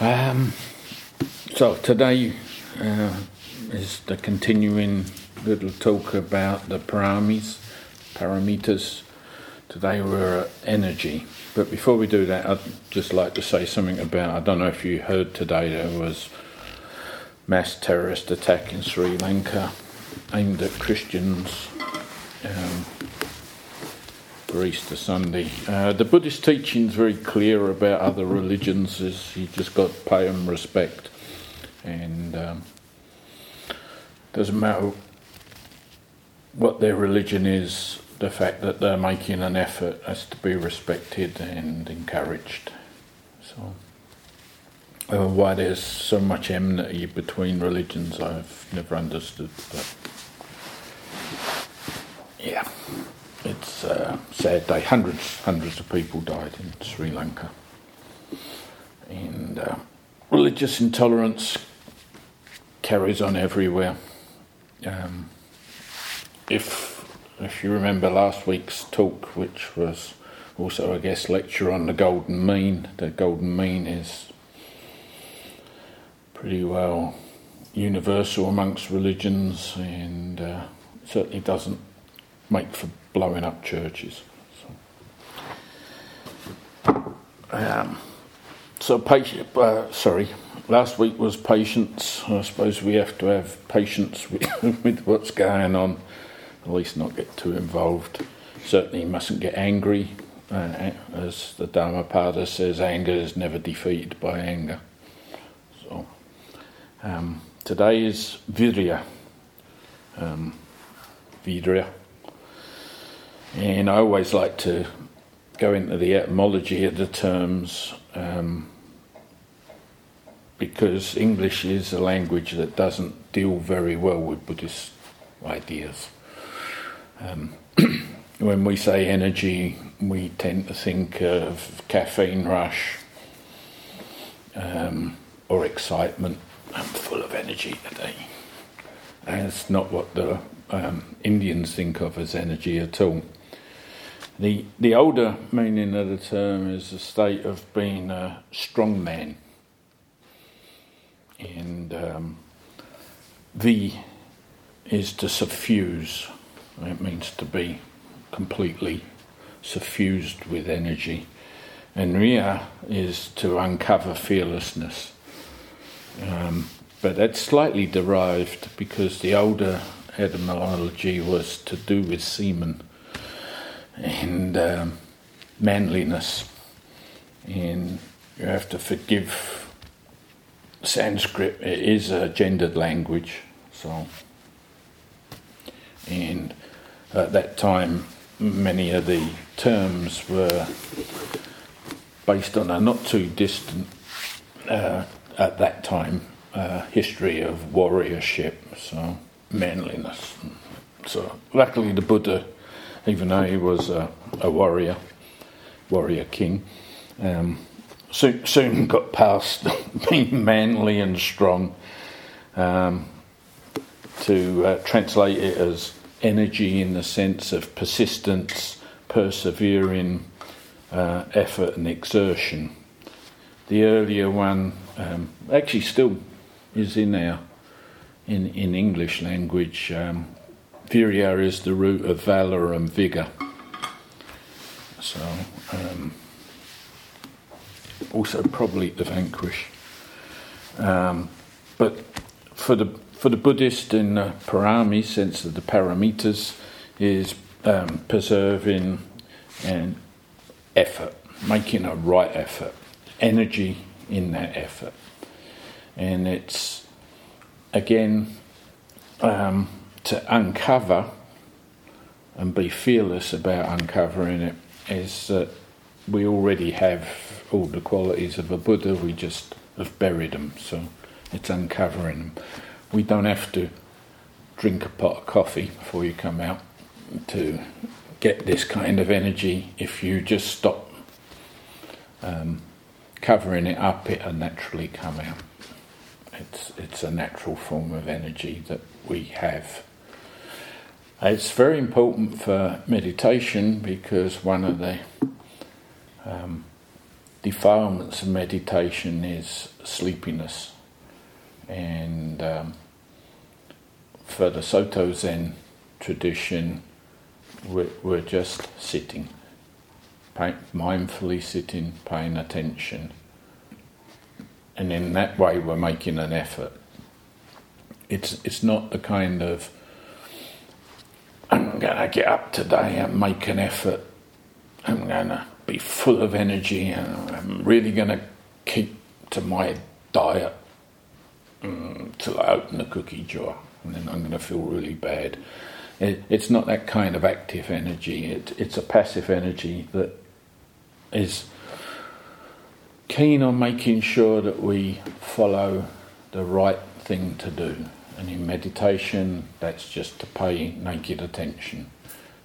Um, so today uh, is the continuing little talk about the paramis, paramitas. Today we're at energy. But before we do that, I'd just like to say something about I don't know if you heard today there was mass terrorist attack in Sri Lanka aimed at Christians um, for Easter Sunday. Uh, the Buddhist teaching is very clear about other religions is you just got to pay them respect and um, doesn't matter what their religion is the fact that they're making an effort has to be respected and encouraged. So, uh, why there's so much enmity between religions, I've never understood. But yeah, it's a sad day. Hundreds, hundreds of people died in Sri Lanka, and uh, religious intolerance carries on everywhere. Um, if if you remember last week's talk, which was also a guest lecture on the golden mean, the golden mean is pretty well universal amongst religions and uh, certainly doesn't make for blowing up churches. So, um, so patient, uh, sorry, last week was patience. I suppose we have to have patience with, with what's going on at least not get too involved. Certainly mustn't get angry. Uh, as the Dhammapada says, anger is never defeated by anger. So, um, today is Virya. Um. And I always like to go into the etymology of the terms um, because English is a language that doesn't deal very well with Buddhist ideas. Um, when we say energy, we tend to think of caffeine rush um, or excitement. I'm full of energy today. It's not what the um, Indians think of as energy at all. The, the older meaning of the term is a state of being a strong man. And um, V is to suffuse it means to be completely suffused with energy. And Riya is to uncover fearlessness. Um, but that's slightly derived because the older etymology was to do with semen and um, manliness. And you have to forgive Sanskrit, it is a gendered language, so. And at that time, many of the terms were based on a not too distant, uh, at that time, uh, history of warriorship, so manliness. So, luckily, the Buddha, even though he was a, a warrior, warrior king, um, soon, soon got past being manly and strong um, to uh, translate it as energy in the sense of persistence, persevering, uh, effort, and exertion. The earlier one um, actually still is in our in in English language. Um, virya is the root of valor and vigor. So um, also probably to vanquish. Um, but for the for the Buddhist in the parami sense of the paramitas is um, preserving and effort, making a right effort, energy in that effort. And it's again um, to uncover and be fearless about uncovering it is that we already have all the qualities of a Buddha, we just have buried them, so it's uncovering them we don't have to drink a pot of coffee before you come out to get this kind of energy. If you just stop um, covering it up, it'll naturally come out. It's, it's a natural form of energy that we have. It's very important for meditation because one of the um, defilements of meditation is sleepiness. And um, for the Soto Zen tradition, we're, we're just sitting, pay, mindfully sitting, paying attention. And in that way, we're making an effort. It's, it's not the kind of, going to get up today and make an effort. I'm going to be full of energy and I'm really going to keep to my diet until mm, I open the cookie jar and then I'm going to feel really bad. It, it's not that kind of active energy. It, it's a passive energy that is keen on making sure that we follow the right thing to do. And in meditation, that's just to pay naked attention,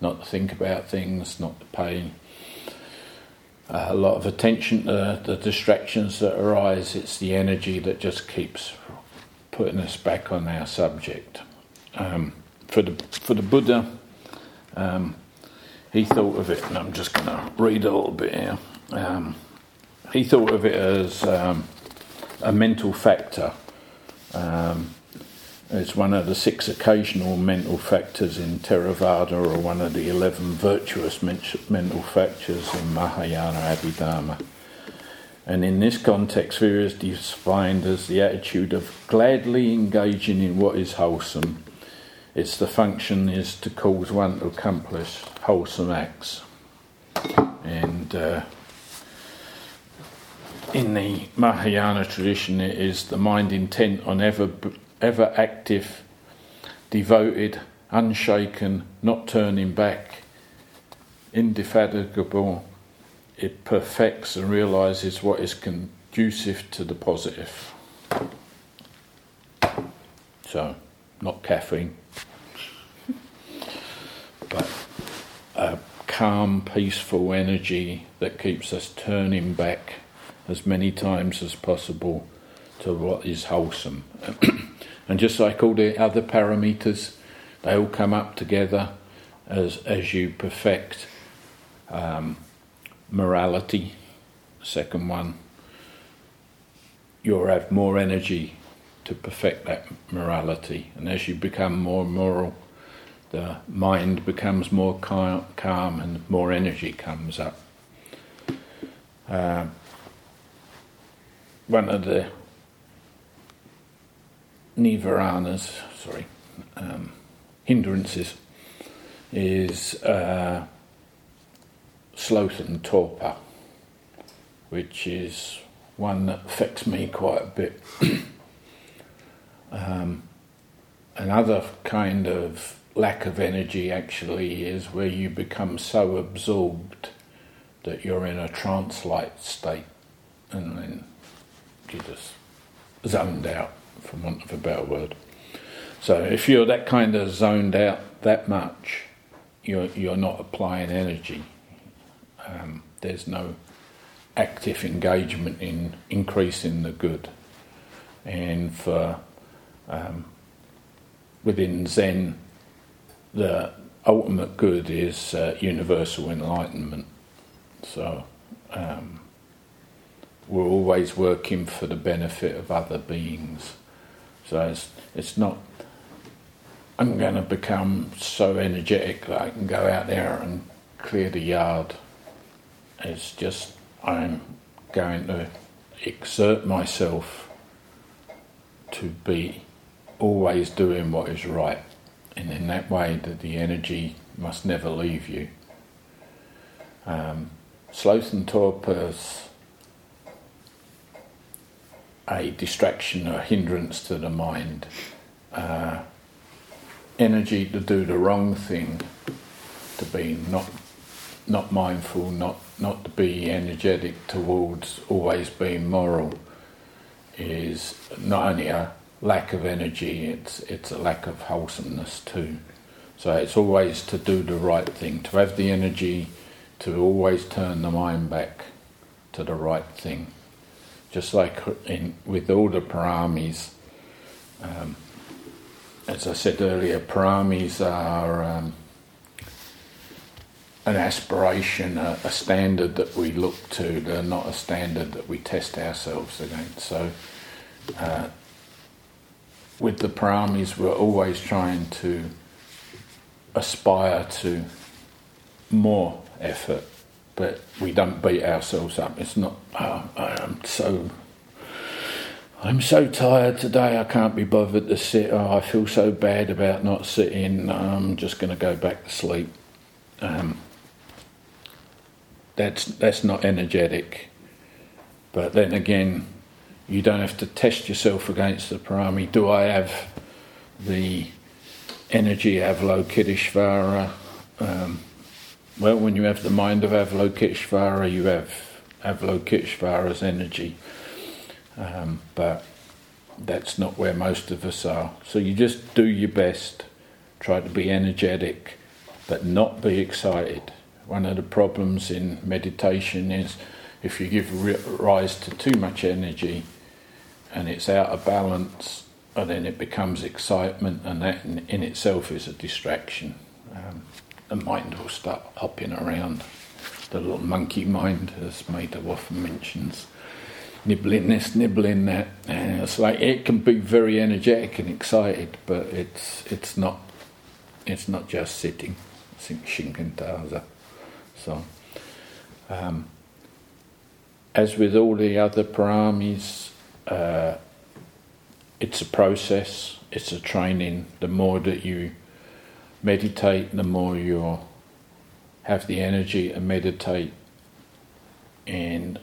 not to think about things, not to pay uh, a lot of attention to the distractions that arise. It's the energy that just keeps putting us back on our subject. Um, for the for the Buddha, um, he thought of it, and I'm just going to read a little bit here. Um, he thought of it as um, a mental factor. Um, it's one of the six occasional mental factors in Theravada, or one of the eleven virtuous mental factors in Mahayana Abhidharma. And in this context, virya is defined as the attitude of gladly engaging in what is wholesome it's the function is to cause one to accomplish wholesome acts. And uh, in the Mahayana tradition, it is the mind intent on ever, ever active, devoted, unshaken, not turning back, indefatigable. It perfects and realizes what is conducive to the positive. So, not caffeine but a calm, peaceful energy that keeps us turning back as many times as possible to what is wholesome. and just like all the other paramitas, they all come up together as as you perfect um, morality. Second one, you'll have more energy to perfect that morality, and as you become more moral, the mind becomes more calm and more energy comes up. Uh, one of the nivaranas, sorry, um, hindrances is uh, sloth and torpor, which is one that affects me quite a bit. um, another kind of lack of energy actually is where you become so absorbed that you're in a trance like state and then you just zoned out, from want of a better word. So if you're that kind of zoned out that much, you're, you're not applying energy. Um, there's no active engagement in increasing the good. And for um, within Zen, the ultimate good is uh, universal enlightenment. So um, we're always working for the benefit of other beings. So it's, it's not, I'm going to become so energetic that I can go out there and clear the yard. It's just, I'm going to exert myself to be always doing what is right and in that way that the energy must never leave you. Um, sloth and torpor a distraction or hindrance to the mind. Uh, energy to do the wrong thing, to be not not mindful, not not to be energetic towards always being moral, is not only a lack of energy, it's, it's a lack of wholesomeness too. So it's always to do the right thing, to have the energy to always turn the mind back to the right thing. Just like in, with all the paramis, um, as I said earlier, paramis are um, an aspiration, a, a, standard that we look to. They're not a standard that we test ourselves against. So, uh, with the paramis, we're always trying to aspire to more effort, but we don't beat ourselves up. It's not, oh, I'm so. I'm so tired today, I can't be bothered to sit. Oh, I feel so bad about not sitting. I'm just going to go back to sleep. Um, that's that's not energetic. But then again, you don't have to test yourself against the parami. Do I have the energy Avalokiteshvara? Um, well, when you have the mind of Avalokiteshvara, you have Avalokiteshvara's energy. Um, but that's not where most of us are. So you just do your best, try to be energetic, but not be excited. One of the problems in meditation is if you give rise to too much energy and it's out of balance, and then it becomes excitement, and that in, itself is a distraction. Um, the mind will start hopping around. The little monkey mind, as Maida often mentions, nibbling this, nibbling that. And it's like it can be very energetic and excited, but it's it's not it's not just sitting. I think Shikantaza. So, um, as with all the other paramis, uh, it's a process, it's a training. The more that you meditate, the more you have the energy to meditate, and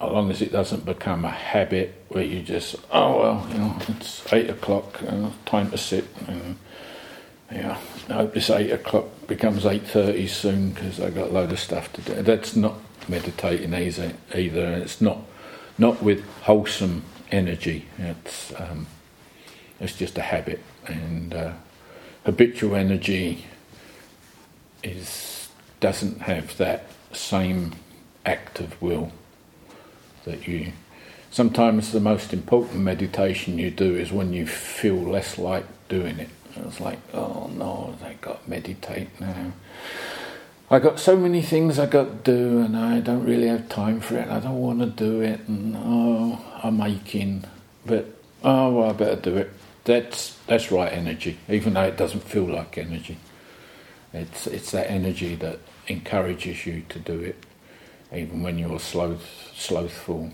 as long as it doesn't become a habit where you just, oh well, you know, it's eight o'clock, uh, time to sit, and yeah, I hope this eight o'clock becomes eight thirty soon because I've got a load of stuff to do. That's not meditating either. Either it's not not with wholesome energy. It's um, it's just a habit, and uh, habitual energy is doesn't have that same act of will that you. Sometimes the most important meditation you do is when you feel less like doing it I was like, oh no, I got to meditate now. I got so many things I got to do, and I don't really have time for it. I don't want to do it, and oh, I'm aching, but oh, well, I better do it. That's that's right energy, even though it doesn't feel like energy. It's it's that energy that encourages you to do it, even when you're sloth, slothful.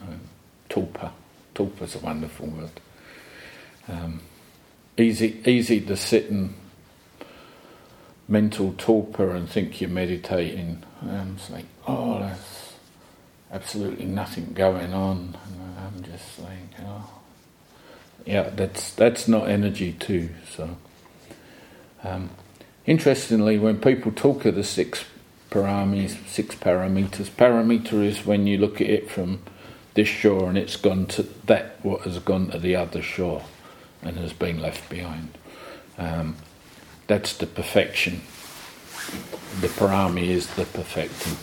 Um, torpor, torpor's a wonderful word. Um, easy easy to sit in mental torpor and think you're meditating. And it's like, oh, there's absolutely nothing going on. And I'm just like, oh, yeah, that's that's not energy too. So, um, interestingly, when people talk of the six paramis, six paramitas, paramita is when you look at it from this shore and it's gone to that what has gone to the other shore and has been left behind. Um, that's the perfection. The parami is the perfecting.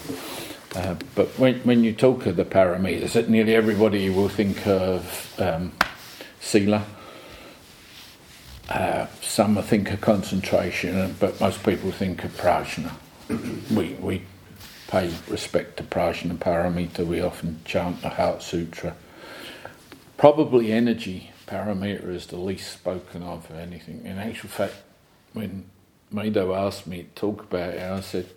Uh, but when, when you talk of the paramitas, nearly everybody will think of um, sila. Uh, some I think of concentration, but most people think of prajna. we, we pay respect to prajna paramita. We often chant the Heart Sutra. Probably energy paramita is the least spoken of or anything. In actual fact, when Mado asked me to talk about it, I said,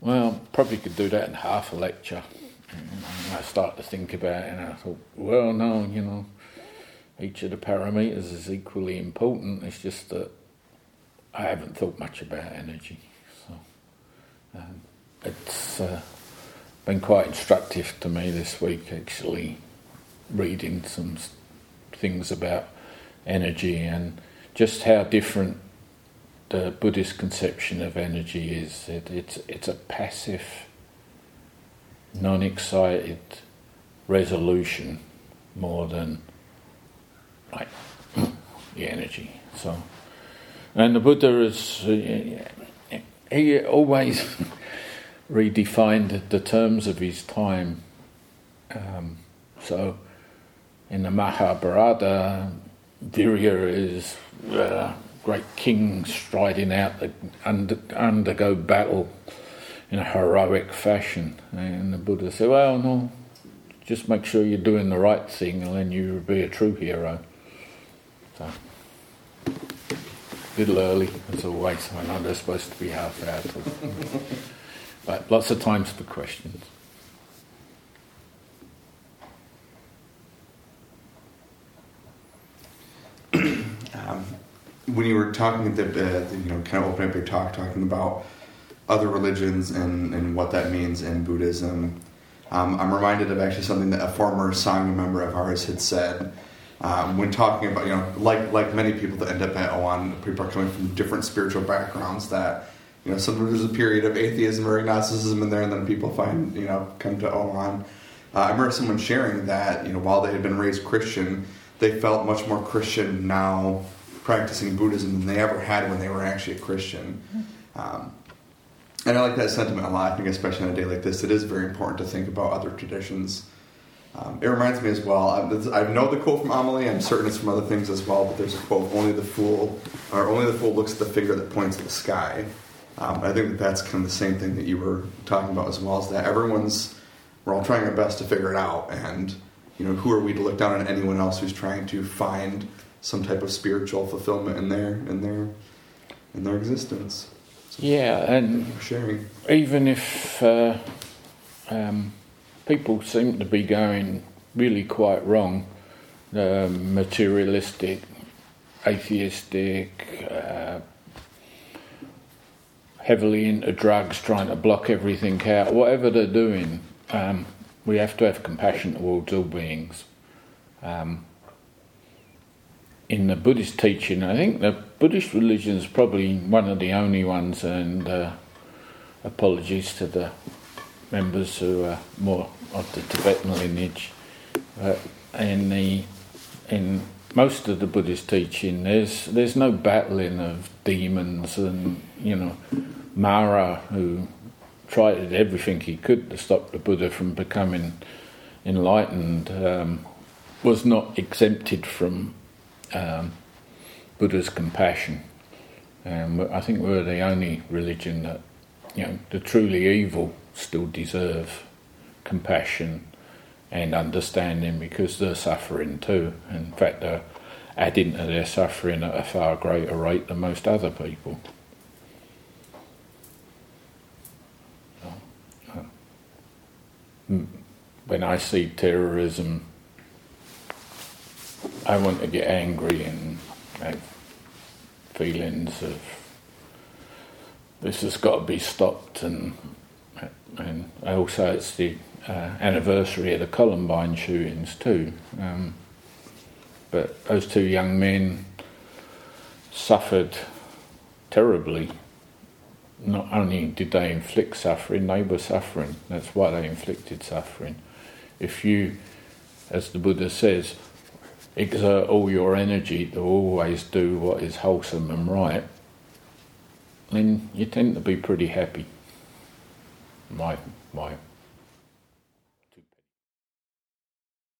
well, probably could do that in half a lecture. And I started to think about it and I thought, well, no, you know, each of the paramitas is equally important. It's just that I haven't thought much about energy. So um, it's uh, been quite instructive to me this week, actually, reading some things about energy and just how different the Buddhist conception of energy is. It, it's, it's a passive, non excited resolution more than like the energy. So, and the Buddha is, uh, he always redefined the terms of his time. Um, so, in the Mahabharata, Virya is uh, great king striding out to under, undergo battle in a heroic fashion. And the Buddha said, Well, no, just make sure you're doing the right thing and then you'll be a true hero. So, a little early, as always. I know they're supposed to be half hour. but lots of times for questions. um, when you were talking, at the, uh, you know, kind of opening up your talk, talking about other religions and, and what that means in Buddhism, um, I'm reminded of actually something that a former Sangha member of ours had said um, when talking about, you know, like like many people that end up at Oan, people are coming from different spiritual backgrounds. That you know, sometimes there's a period of atheism or agnosticism in there, and then people find, you know, come to Oan. Uh, I remember someone sharing that, you know, while they had been raised Christian, they felt much more Christian now practicing Buddhism than they ever had when they were actually a Christian. Um, and I like that sentiment a lot. I think, especially on a day like this, it is very important to think about other traditions. Um, it reminds me as well. I, I know the quote from Amelie. I'm certain it's from other things as well. But there's a quote: "Only the fool, or only the fool looks at the finger that points at the sky." Um, I think that that's kind of the same thing that you were talking about as well. Is that everyone's we're all trying our best to figure it out, and you know, who are we to look down on anyone else who's trying to find some type of spiritual fulfillment in their in their in their existence? Yeah, and sharing. Even if uh, um, people seem to be going really quite wrong, uh, materialistic, atheistic, uh, heavily into drugs, trying to block everything out, whatever they're doing, um, we have to have compassion towards all beings. Um, in the Buddhist teaching, I think the Buddhist religion is probably one of the only ones, and uh, apologies to the members who are more of the Tibetan lineage. But in the in most of the Buddhist teaching, there's there's no battling of demons, and you know, Mara who tried everything he could to stop the Buddha from becoming enlightened um, was not exempted from um, Buddha's compassion. And I think we're the only religion that, you know, the truly evil still deserve compassion and understanding because they're suffering too. In fact, they're adding to their suffering at a far greater rate than most other people. When I see terrorism I want to get angry and have feelings of this has got to be stopped and also it's the uh, anniversary of the Columbine shootings too. Um, but those two young men suffered terribly. Not only did they inflict suffering, they were suffering. That's why they inflicted suffering. If you, as the Buddha says, exert all your energy to always do what is wholesome and right, then you tend to be pretty happy. My my